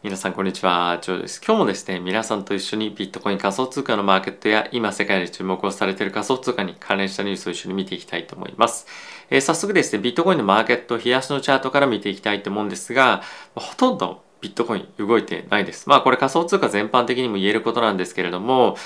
皆さんこんにちは、ジョーです。今日もですね、皆さんと一緒にビットコイン仮想通貨のマーケットや今世界で注目をされている仮想通貨に関連したニュースを一緒に見ていきたいと思います。えー、早速ですね、ビットコインのマーケット、冷やしのチャートから見ていきたいと思うんですが、ほとんどビットコイン動いてないです。まあこれ仮想通貨全般的にも言えることなんですけれども、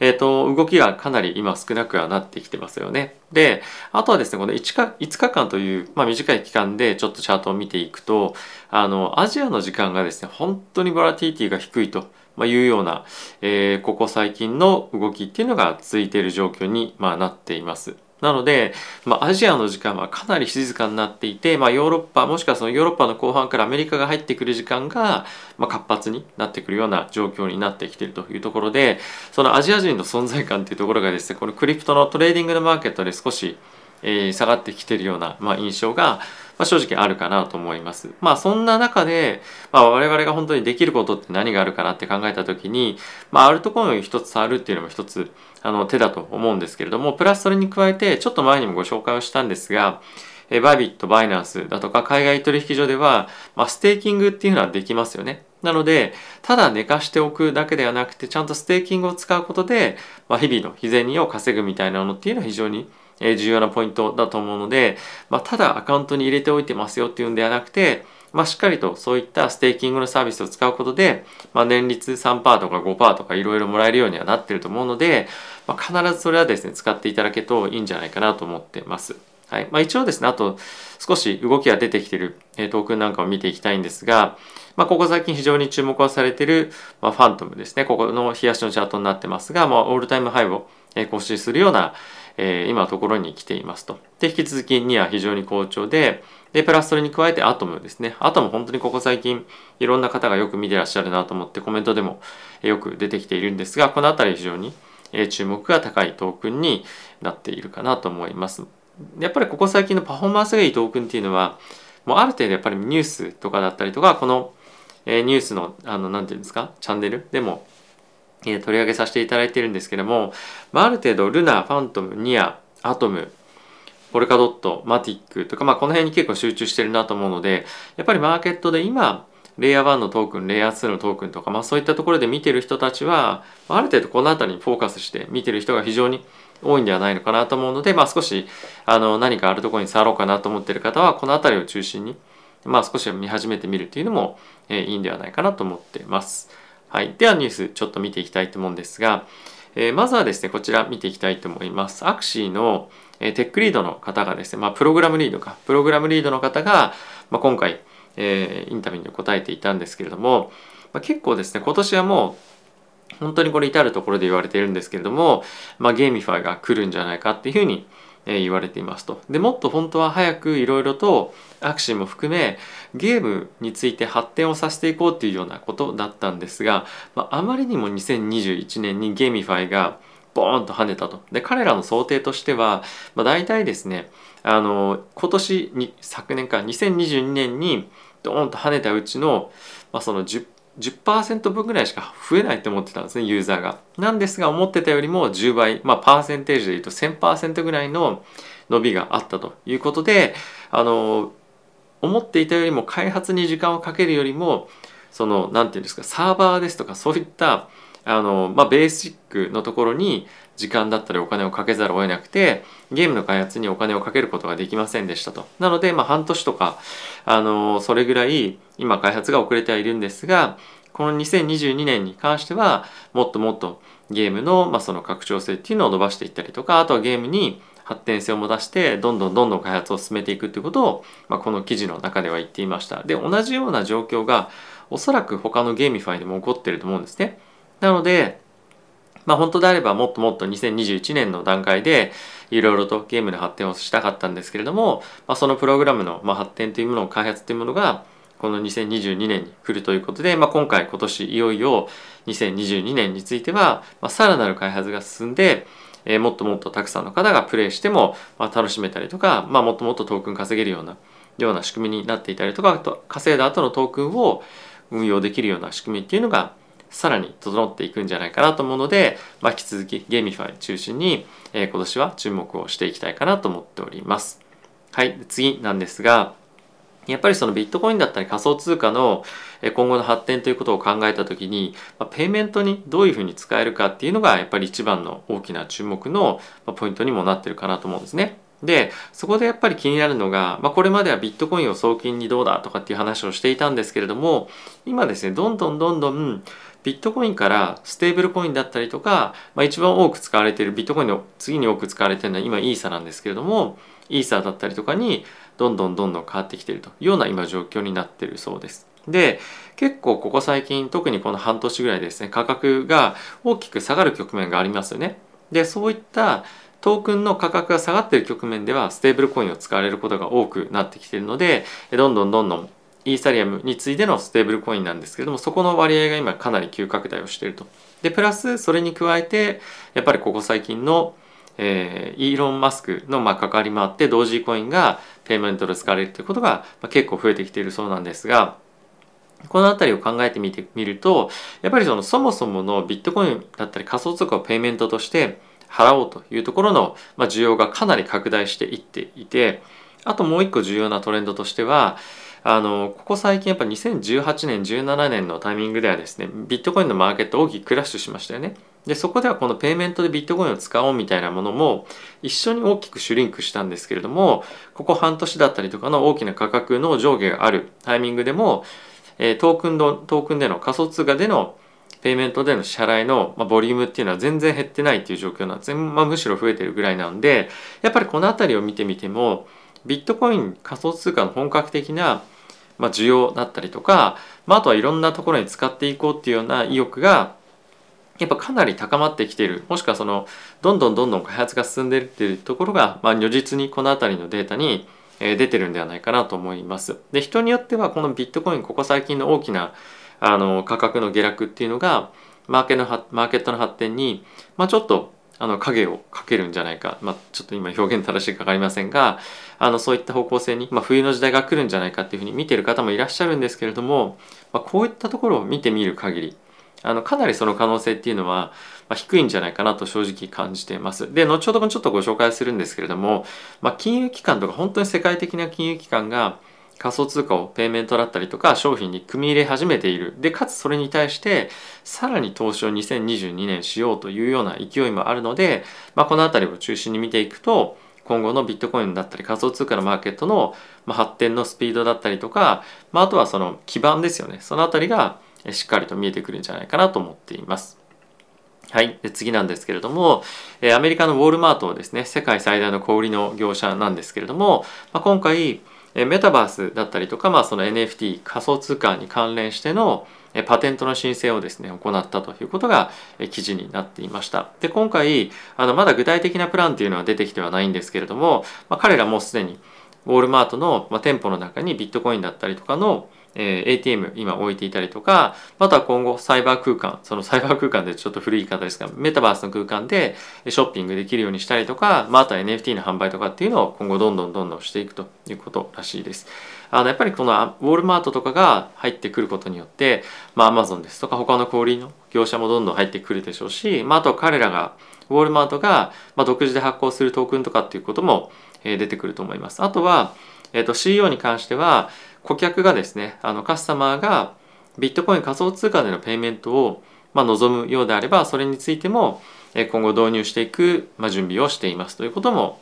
えっ、ー、と、動きがかなり今少なくはなってきてますよね。で、あとはですね、この 5, 日5日間という、まあ、短い期間でちょっとチャートを見ていくと、あの、アジアの時間がですね、本当にボラティリティが低いと。まあ、いうような、えー、ここ最近の動きっていうのが続いている状況に、まあ、なっています。なので、まあ、アジアの時間はかなり静かになっていて、まあ、ヨーロッパもしくはそのヨーロッパの後半からアメリカが入ってくる時間が、まあ、活発になってくるような状況になってきているというところでそのアジア人の存在感というところがですねこのクリプトのトレーディングのマーケットで少し、え、下がってきてるような、まあ、印象が、ま、正直あるかなと思います。まあそんな中で、まあ、我々が本当にできることって何があるかなって考えた時に、まあ、アルトコインを一つ触るっていうのも一つあの手だと思うんですけれども、プラスそれに加えて、ちょっと前にもご紹介をしたんですが、え Bybit、Binance だとか海外取引所では、まあ、ステーキングっていうのはできますよね。なので、ただ寝かしておくだけではなくて、ちゃんとステーキングを使うことで、まあ、日々の日銭を稼ぐみたいなのっていうのは非常にえ重要なポイントだと思うので、まあ、ただアカウントに入れておいてますよっていうんではなくて、まあ、しっかりとそういったステーキングのサービスを使うことで、まあ、年率3%とか5%とかいろいろもらえるようにはなってると思うので、まあ、必ずそれはですね使っていただけるといいんじゃないかなと思ってます。はいまあ、一応ですねあと少し動きが出てきているトークンなんかを見ていきたいんですが、まあ、ここ最近非常に注目をされてる、まあ、ファントムですねここの冷やしのチャートになってますが、まあ、オールタイムハイを更新するような、えー、今ところに来ていますと。で引き続きには非常に好調でで、プラスそれに加えてアトムですね。アトム本当にここ最近いろんな方がよく見てらっしゃるなと思ってコメントでもよく出てきているんですが、この辺り非常に注目が高いトークンになっているかなと思います。やっぱりここ最近のパフォーマンスがいいトークンっていうのは、もうある程度やっぱりニュースとかだったりとか、このニュースの、あの、なんていうんですか、チャンネルでも取り上げさせていただいてるんですけども、まあ、ある程度ルナ、ファントム、ニア、アトム、ポルカドット、マティックとか、まあ、この辺に結構集中してるなと思うので、やっぱりマーケットで今、レイヤー1のトークン、レイヤー2のトークンとか、まあ、そういったところで見てる人たちは、ある程度この辺りにフォーカスして見てる人が非常に多いんではないのかなと思うので、まあ、少しあの何かあるところに触ろうかなと思ってる方は、この辺りを中心に、まあ、少し見始めてみるっていうのも、えー、いいんではないかなと思っています。はい。ではニュースちょっと見ていきたいと思うんですが、えー、まずはですね、こちら見ていきたいと思います。アクシーの、えー、テックリードの方がですね、まあ、プログラムリードか、プログラムリードの方が、まあ、今回、えー、インタビューに答えていたんですけれども、まあ、結構ですね、今年はもう、本当にこれ至るところで言われているんですけれども、まあ、 GameFi が来るんじゃないかっていうふうにえ言われていますと。でもっと本当は早くいろいろと Axie も含めゲームについて発展をさせていこうっていうようなことだったんですが、まあ、あまりにも2021年に GameFi がボーンと跳ねたと。で彼らの想定としては、まあ、大体ですねあの今年に昨年か2022年にドーンと跳ねたうちの、まあ、その10 10%分ぐらいしか増えないと思ってたんですねユーザーが。なんですが思ってたよりも10倍まあパーセンテージで言うと1000%ぐらいの伸びがあったということであの思っていたよりも開発に時間をかけるよりもその何て言うんですかサーバーですとかそういったあの、まあ、ベーシックのところに時間だったりお金をかけざるを得なくてゲームの開発にお金をかけることができませんでしたと。なので、まあ、半年とかあのそれぐらい今開発が遅れてはいるんですがこの2022年に関してはもっともっとゲームの,、まあその拡張性っていうのを伸ばしていったりとかあとはゲームに発展性を持たしてどんどんどんどん開発を進めていくっていうことを、まあ、この記事の中では言っていました。で同じような状況がおそらく他の GameFi でも起こってると思うんですね。なのでまあ本当であればもっともっと2021年の段階でいろいろとゲームの発展をしたかったんですけれども、まあ、そのプログラムの発展というものを開発というものがこの2022年に来るということで、まあ、今回今年いよいよ2022年については、まあ、さらなる開発が進んで、えー、もっともっとたくさんの方がプレイしても、まあ、楽しめたりとか、まあ、もっともっとトークン稼げるようなような仕組みになっていたりとか稼いだ後のトークンを運用できるような仕組みっていうのがさらに整っていくんじゃないかなと思うので、まあ、引き続き GameFi 中心に、えー、今年は注目をしていきたいかなと思っております。はい、次なんですが、やっぱりそのビットコインだったり仮想通貨の今後の発展ということを考えた時に、まペイメントにどういうふうに使えるかっていうのがやっぱり一番の大きな注目のポイントにもなってるかなと思うんですね。でそこでやっぱり気になるのが、まあ、これまではビットコインを送金にどうだとかっていう話をしていたんですけれども今ですねどんどんどんどんビットコインからステーブルコインだったりとか、まあ、一番多く使われているビットコインの次に多く使われているのは今イーサなんですけれどもイーサだったりとかにどんどんどんどん変わってきているというような今状況になっているそうです。で結構ここ最近特にこの半年ぐらいですね価格が大きく下がる局面がありますよね。でそういったトークンの価格が下がっている局面ではステーブルコインを使われることが多くなってきているのでどんどんどんどんイーサリアムに次いでのステーブルコインなんですけれどもそこの割合が今かなり急拡大をしていると。でプラスそれに加えてやっぱりここ最近のえー、イーロン・マスクのまあ関わりもあって同時コインがペイメントで使われるということが、結構増えてきているそうなんですがこの辺りを考えてみてみるとやっぱりそのそもそものビットコインだったり仮想通貨をペイメントとして払おうというところの、まあ、需要がかなり拡大していっていてあともう一個重要なトレンドとしてはあのここ最近やっぱ2018年17年のタイミングではですねビットコインのマーケット大きくクラッシュしましたよね。でそこではこのペイメントでビットコインを使おうみたいなものも一緒に大きくシュリンクしたんですけれどもここ半年だったりとかの大きな価格の上下があるタイミングでも、えトークンのトークンでの仮想通貨でのペイメントでの支払いの、まボリュームっていうのは全然減ってないっていう状況なんですね、まあ、むしろ増えてるぐらいなんでやっぱりこの辺りを見てみてもビットコイン仮想通貨の本格的なまあ、需要だったりとか、まあ、あとはいろんなところに使っていこうっていうような意欲がやっぱかなり高まってきているもしくはそのどんどんどんどん開発が進んでいるっていうところが、まあ、如実にこの辺りのデータに出てるんではないかなと思います。で人によってはこのビットコインここ最近の大きなあの価格の下落っていうのがマーケのマーケットの発展に、まあ、ちょっとあの影をかけるんじゃないか、まあ、ちょっと今表現正しいか分かりませんがあのそういった方向性に、まあ、冬の時代が来るんじゃないかっていうふうに見てる方もいらっしゃるんですけれども、まあ、こういったところを見てみる限りあのかなりその可能性っていうのは、まあ、低いんじゃないかなと正直感じています。で後ほどもちょっとご紹介するんですけれども、まあ、金融機関とか本当に世界的な金融機関が仮想通貨をペイメントだったりとか商品に組み入れ始めているでかつそれに対してさらに投資を2022年しようというような勢いもあるので、まあ、この辺りを中心に見ていくと今後のビットコインだったり仮想通貨のマーケットの発展のスピードだったりとか、まあ、あとはその基盤ですよねその辺りがしっかりと見えてくるんじゃないかなと思っています。はい。で次なんですけれども、アメリカのウォールマートですね、世界最大の小売りの業者なんですけれども、まあ、今回、メタバースだったりとか、まあ、その NFT 仮想通貨に関連してのパテントの申請をですね行ったということが記事になっていました。で今回あのまだ具体的なプランっていうのは出てきてはないんですけれども、まあ、彼らもすでにウォールマートの、店舗の中にビットコインだったりとかのえ、ATM 今置いていたりとかまたは今後サイバー空間その サイバー空間でちょっと古い言い方ですがメタバースの空間でショッピングできるようにしたりとか、まあ、あとは NFT の販売とかっていうのを今後どんどんどんどんしていくということらしいです。あのやっぱりこのウォールマートとかが入ってくることによって、まあ、Amazon ですとか他の小売りの業者もどんどん入ってくるでしょうし、まあ、あと彼らがウォールマートが、ま、独自で発行するトークンとかっていうことも、え、出てくると思います。あとは、えーと、CEO に関しては顧客がですねあのカスタマーがビットコイン仮想通貨でのペイメントを、まあ、望むようであればそれについても今後導入していく、ま、準備をしていますということも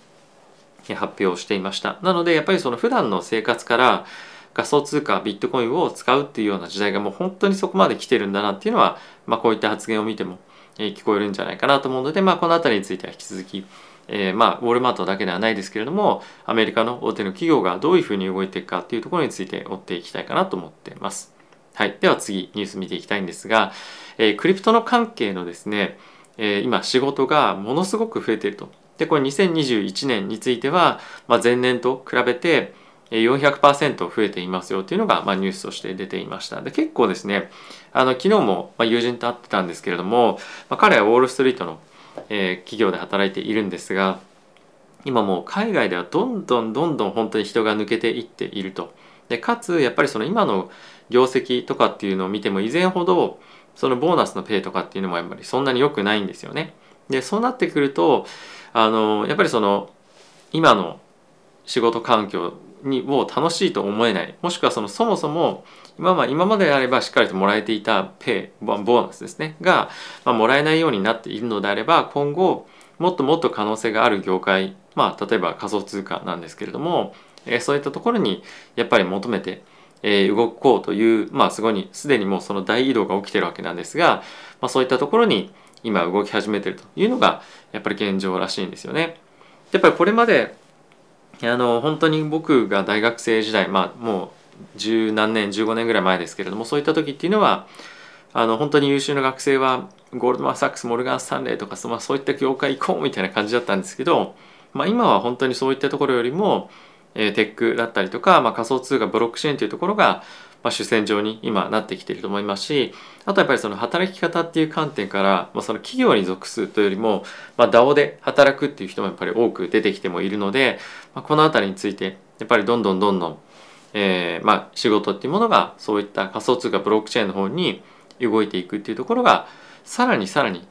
発表していました。なのでやっぱりその普段の生活から仮想通貨ビットコインを使うっていうような時代がもう本当にそこまで来てるんだなっていうのは、まあ、こういった発言を見ても聞こえるんじゃないかなと思うので、まあ、この辺りについては引き続きえー、まあウォールマートだけではないですけれどもアメリカの大手の企業がどういうふうに動いていくかっていうところについて追っていきたいかなと思っています。はい、では次ニュース見ていきたいんですが、えー、クリプトの関係のですね、えー、今仕事がものすごく増えていると。でこれ2021年については、まあ、前年と比べて400%増えていますよというのが、まあ、ニュースとして出ていました。で結構ですねあの昨日も、ま、友人と会ってたんですけれども、まあ、彼はウォール・ストリートのえー、企業で働いているんですが今もう海外ではどんどんどんどん本当に人が抜けていっていると。でかつやっぱりその今の業績とかっていうのを見ても以前ほどそのボーナスのペイとかっていうのもやっぱりそんなに良くないんですよね。でそうなってくるとあのやっぱりその今の仕事環境にを楽しいと思えないもしくはそのそもそも今まあ今まであればしっかりともらえていたペイボーナスですねが、まあ、もらえないようになっているのであれば今後もっともっと可能性がある業界まあ例えば仮想通貨なんですけれども、えー、そういったところにやっぱり求めて、えー、動こうというまあすごいすでにもうその大移動が起きてるわけなんですが、まあ、そういったところに今動き始めてるというのがやっぱり現状らしいんですよね。やっぱりこれまであの本当に僕が大学生時代まあもう十何年15年ぐらい前ですけれどもそういった時っていうのはあの本当に優秀な学生はゴールドマン・サックスモルガン・スタンレーとか、まあ、そういった業界行こうみたいな感じだったんですけど、まあ、今は本当にそういったところよりも、えー、テックだったりとか、まあ、仮想通貨ブロックチェーンというところが、まあ、主戦場に今なってきていると思いますしあとやっぱりその働き方っていう観点から、まあ、その企業に属するというよりも、まあ、DAO で働くっていう人もやっぱり多く出てきてもいるので、まあ、この辺りについてやっぱりどんどんどんどん、えーまあ、仕事っていうものがそういった仮想通貨ブロックチェーンの方に動いていくっていうところがさらにさらに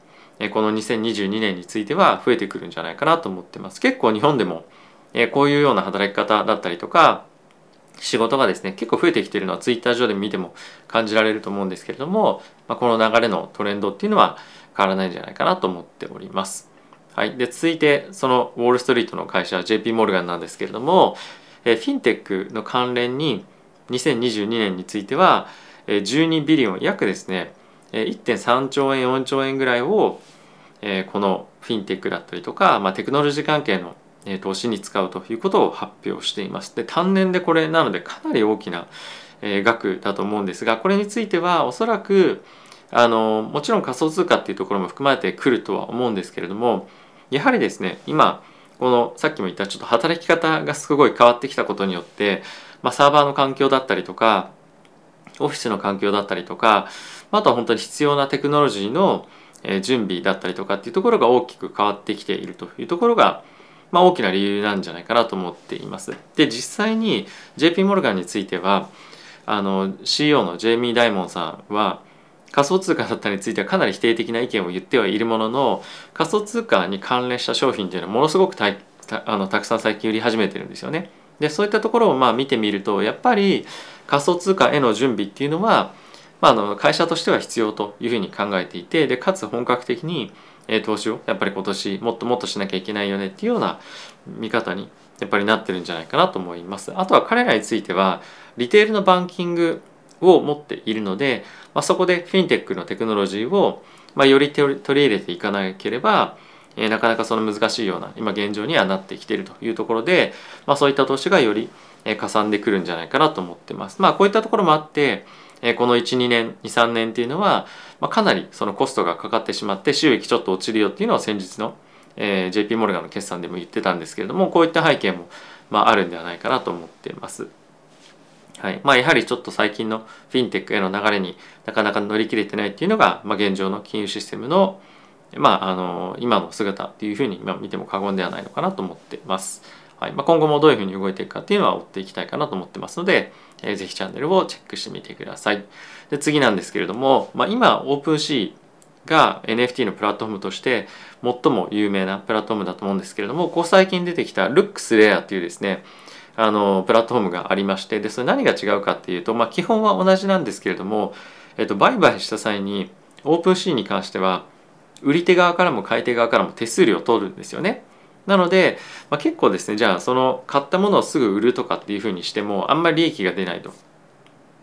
この2022年については増えてくるんじゃないかなと思ってます。結構日本でもこういうような働き方だったりとか仕事がですね結構増えてきてるのはツイッター上で見ても感じられると思うんですけれども、まあ、この流れのトレンドっていうのは変わらないんじゃないかなと思っております。はい、で続いてそのウォール・ストリートの会社 JP モルガンなんですけれどもフィンテックの関連に2022年については12ビリオン約ですね1.3兆円4兆円ぐらいをこのフィンテックだったりとか、まあ、テクノロジー関係の投資に使うということを発表しています。で単年でこれなのでかなり大きな額だと思うんですがこれについてはおそらくあのもちろん仮想通貨っていうところも含まれてくるとは思うんですけれどもやはりですね今このさっきも言ったちょっと働き方がすごい変わってきたことによって、まあ、サーバーの環境だったりとかオフィスの環境だったりとかあとは本当に必要なテクノロジーの準備だったりとかっていうところが大きく変わってきているというところがまあ、大きな理由なんじゃないかなと思っています。で実際に JP モルガンについてはあの CEO のジェイミー・ダイモンさんは仮想通貨だったについてはかなり否定的な意見を言ってはいるものの仮想通貨に関連した商品っていうのはものすごくたあのたくさん最近売り始めてるんですよね。でそういったところをまあ見てみるとやっぱり仮想通貨への準備っていうのは、まあ、あの会社としては必要というふうに考えていてでかつ本格的に投資をやっぱり今年もっともっとしなきゃいけないよねっていうような見方にやっぱりなってるんじゃないかなと思います。あとは彼らについてはリテールのバンキングを持っているので、まあ、そこでフィンテックのテクノロジーを、まあ、より取り入れていかなければ、えー、なかなかその難しいような今現状にはなってきているというところで、まあ、そういった投資がよりかさんでくるんじゃないかなと思ってます。まあこういったところもあってこの12年23年っていうのは、まあ、かなりそのコストがかかってしまって収益ちょっと落ちるよっていうのは先日の、えー、JP モルガンの決算でも言ってたんですけれどもこういった背景も、まあ、あるんではないかなと思っています。はいまあ、やはりちょっと最近のフィンテックへの流れになかなか乗り切れてないっていうのが、まあ、現状の金融システムの,、まあ、あの今の姿っていうふうに今見ても過言ではないのかなと思ってます。はいまあ、今後もどういうふうに動いていくかっていうのは追っていきたいかなと思ってますので、えー、ぜひチャンネルをチェックしてみてください。で次なんですけれども、まあ、今 OpenC が NFT のプラットフォームとして最も有名なプラットフォームだと思うんですけれどもここ最近出てきた LooksRare っていうですねあのプラットフォームがありましてでそれ何が違うかっていうと、まあ、基本は同じなんですけれども、えっと、売買した際に OpenC に関しては売り手側からも買い手側からも手数料を取るんですよね。なので、まあ、結構ですねじゃあその買ったものをすぐ売るとかっていうふうにしてもあんまり利益が出ないと。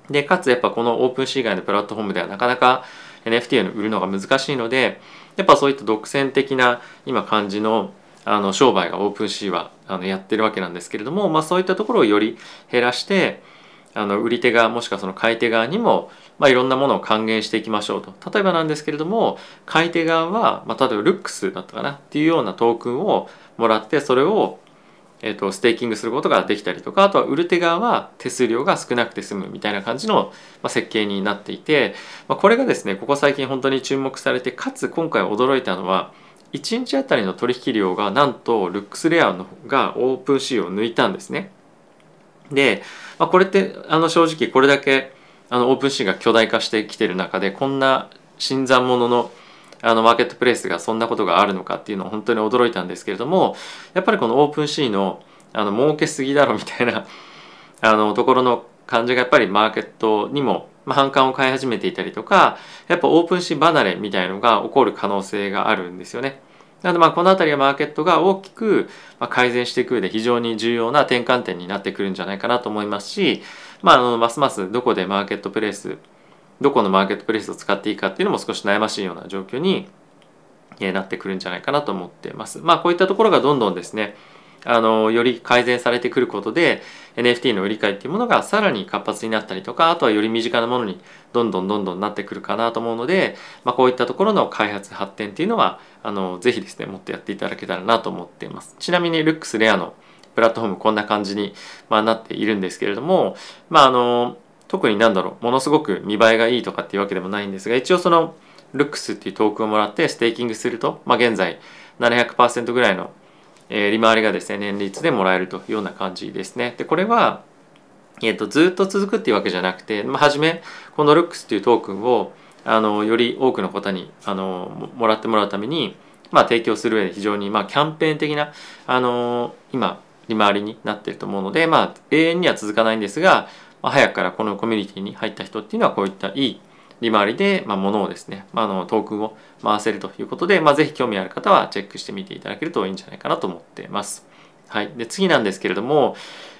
でかつやっぱこの OpenSea 以外のプラットフォームではなかなか NFT を売るのが難しいのでやっぱそういった独占的な今感じのあの商売が OpenSea はあのやってるわけなんですけれども、まあ、そういったところをより減らしてあの売り手側もしくはその買い手側にも、まあ、いろんなものを還元していきましょうと。例えばなんですけれども買い手側は、まあ、例えば LOOKS だったかなっていうようなトークンをもらってそれを、えーと、ステーキングすることができたりとかあとは売る手側は手数料が少なくて済むみたいな感じの、まあ、設計になっていて、まあ、これがですねここ最近本当に注目されてかつ今回驚いたのは1日あたりの取引量がなんと LooksRare のが OpenSea を抜いたんですね。で、まあ、これってあの正直これだけあの OpenSea が巨大化してきてる中でこんな新参者のあのマーケットプレイスがそんなことがあるのかっていうのを本当に驚いたんですけれどもやっぱりこの OpenSea のあの儲けすぎだろみたいなあのところの感じがやっぱりマーケットにもまあ、反感を買い始めていたりとかやっぱ OpenSea 離れみたいのが起こる可能性があるんですよね。なのでまあこの辺りはマーケットが大きく改善していく上で非常に重要な転換点になってくるんじゃないかなと思いますし、まあ、あのますますどこでマーケットプレイスどこのマーケットプレイスを使っていいかっていうのも少し悩ましいような状況になってくるんじゃないかなと思っています。まあこういったところがどんどんですねあのより改善されてくることで NFT の売り買いっていうものがさらに活発になったりとかあとはより身近なものにどんどんどんどんなってくるかなと思うので、まあ、こういったところの開発発展っていうのはあのぜひですねもっとやっていただけたらなと思っています。ちなみにルックスレアのプラットフォームこんな感じに、ま、なっているんですけれどもまああの特になんだろうものすごく見栄えがいいとかっていうわけでもないんですが一応そのルックスっていうトークをもらってステーキングすると、まあ、現在700%ぐらいのえー、利回りがですね年率でもらえるというような感じですね。でこれは、えーと、ずっと続くっていうわけじゃなくて、まあ、初めこのルックスっていうトークンをあのより多くの方にあのもらってもらうために、まあ、提供する上で非常に、まあ、キャンペーン的なあの今利回りになっていると思うので、まあ、永遠には続かないんですが、まあ、早くからこのコミュニティに入った人っていうのはこういったいい利回りで、まあ、物をですね、まあ、のトークンを回せるということで、まあ、ぜひ興味ある方はチェックしてみていただけるといいんじゃないかなと思っています。はい、で次なんですけれども、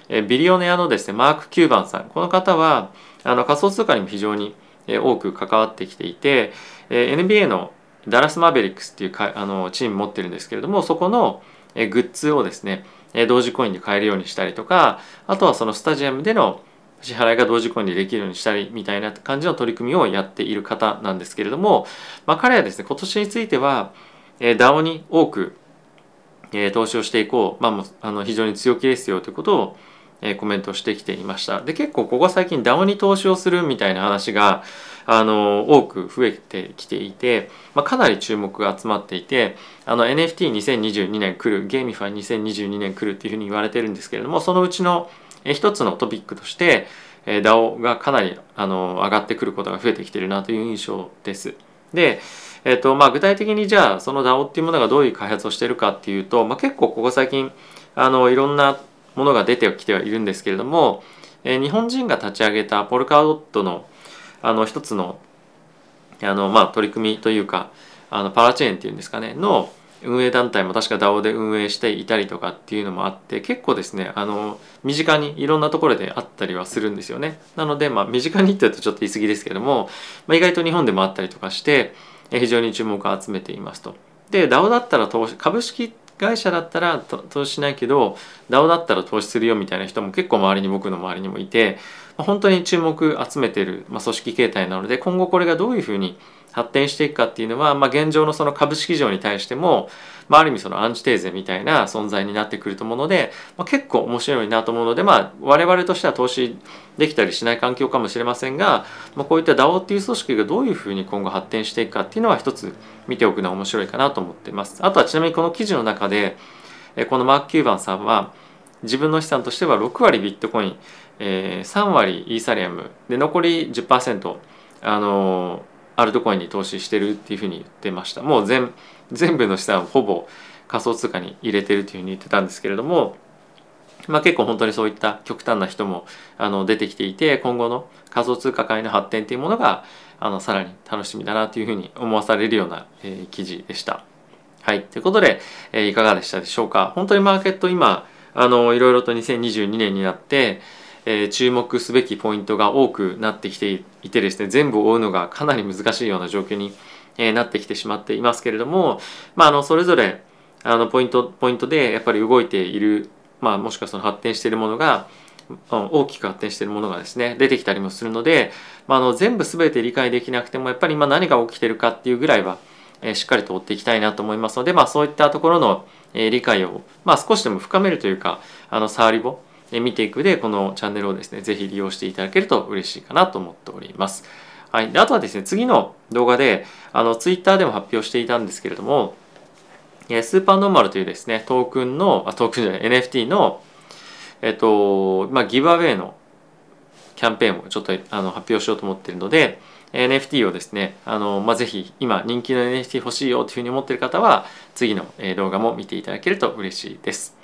えビリオネアのですねマーク・キューバンさんこの方はあの仮想通貨にも非常に多く関わってきていて、NBA のダラス・マーベリックスっていうかあのチーム持ってるんですけれどもそこのグッズをですね同時コインで買えるようにしたりとかあとはそのスタジアムでの支払いが同時コインできるようにしたりみたいな感じの取り組みをやっている方なんですけれども、まあ、彼はですね今年については、DAO に多く、投資をしていこう、まあ、あの非常に強気ですよということを、コメントしてきていました。で結構ここ最近 DAO に投資をするみたいな話があの多く増えてきていて、まあ、かなり注目が集まっていて NFT2022 年来る GameFi 2022年来るっていうふうに言われてるんですけれどもそのうちの一つのトピックとして DAO がかなりあの上がってくることが増えてきてるなという印象です。で、えーとまあ、具体的にじゃあその DAO っていうものがどういう開発をしてるかっていうと、まあ、結構ここ最近あのいろんなものが出てきてはいるんですけれども、えー、日本人が立ち上げたポルカドットのあの一つのあの、まあ、取り組みというかあのパラチェーンっていうんですかねの運営団体も確か DAO で運営していたりとかっていうのもあって結構ですねあの身近にいろんなところであったりはするんですよね。なのでまあ身近にって言うとちょっと言い過ぎですけども、まあ、意外と日本でもあったりとかして非常に注目を集めていますと。で DAO だったら投資株式会社だったら投資しないけど DAO だったら投資するよみたいな人も結構周りに僕の周りにもいて本当に注目集めてる、まあ、組織形態なので今後これがどういうふうに発展していくかっていうのは、まあ、現状のその株式市場に対しても、まあ、ある意味そのアンチテーゼみたいな存在になってくると思うので、まあ、結構面白いなと思うので、まあ、我々としては投資できたりしない環境かもしれませんが、まあ、こういった DAO っていう組織がどういうふうに今後発展していくかっていうのは一つ見ておくのは面白いかなと思っています。あとはちなみにこの記事の中でこのマーク・キューバンさんは自分の資産としては6割ビットコイン、えー、3割イーサリアムで残り10%あのーアルトコインに投資してるっていうふうに言ってました。もう全全部の資産をほぼ仮想通貨に入れてるっていうふうに言ってたんですけれどもまあ、結構本当にそういった極端な人もあの出てきていて今後の仮想通貨界の発展っていうものがあのさらに楽しみだなというふうに思わされるような、えー、記事でした。はい。ということで、えー、いかがでしたでしょうか。本当にマーケット今あのいろいろと2022年になってえー、注目すべきポイントが多くなってきていてですね全部追うのがかなり難しいような状況に、えー、なってきてしまっていますけれども、まあ、あのそれぞれあのポイントポイントでやっぱり動いている、まあ、もしくはその発展しているものが大きく発展しているものがですね出てきたりもするので、まあ、あの全部全て理解できなくてもやっぱり今何が起きてるかっていうぐらいは、えー、しっかりと追っていきたいなと思いますので、まあ、そういったところの、え、理解を、まあ、少しでも深めるというかあの触りを見ていくでこのチャンネルをですね是非利用していただけると嬉しいかなと思っております。はい、であとはですね次の動画であの Twitter でも発表していたんですけれどもスーパーノーマルというですねトークンのあトークンじゃない NFT のえっとまあギブアウェイのキャンペーンをちょっとあの発表しようと思っているので NFT をですねあの、まあ、ぜひ今人気の NFT 欲しいよというふうに思っている方は次の動画も見ていただけると嬉しいです。